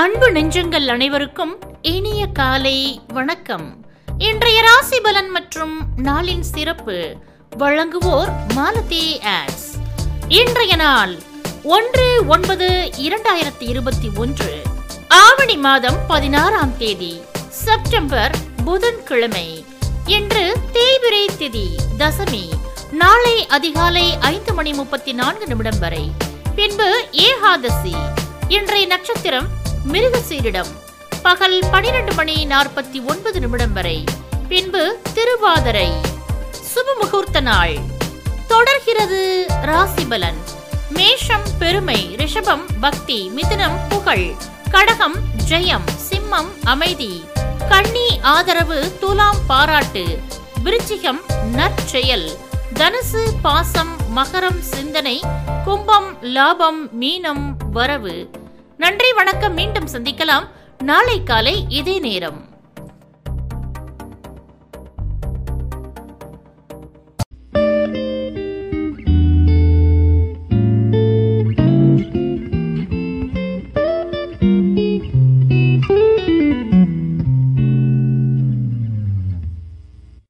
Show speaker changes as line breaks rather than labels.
அன்பு நெஞ்சங்கள் அனைவருக்கும் இனிய காலை வணக்கம். இன்றைய ராசி பலன் மற்றும் நாளின் சிறப்பு வழங்குவோர் மாலதி ஆட்ஸ் இன்றைய நாள் ஒன்று ஒன்பது இரண்டாயிரத்தி இருபத்தி ஒன்று ஆவணி மாதம் பதினாறாம் தேதி செப்டம்பர் புதன்கிழமை. இன்று தேய்பிரை திதி தசமி நாளை அதிகாலை ஐந்து மணி முப்பத்தி நான்கு நிமிடம் வரை. பின்பு ஏகாதசி. இன்றைய நட்சத்திரம் மிருகசீரிடம் பகல் பனிரெண்டு மணி நாற்பத்தி ஒன்பது நிமிடம் வரை. பின்பு திருவாதிரை. சுப முகூர்த்த நாள். தொடர்கிறது ராசி பலன் மேஷம் பெருமை ரிஷபம் பக்தி மிதுனம் புகழ். கடகம் ஜெயம் சிம்மம் அமைதி. கன்னி ஆதரவு துலாம் பாராட்டு. விருச்சிகம் நற்செயல். தனுசு பாசம் மகரம் சிந்தனை. கும்பம் லாபம் மீனம் வரவு. நன்றி வணக்கம். மீண்டும் சந்திக்கலாம். நாளை காலை இதே நேரம்.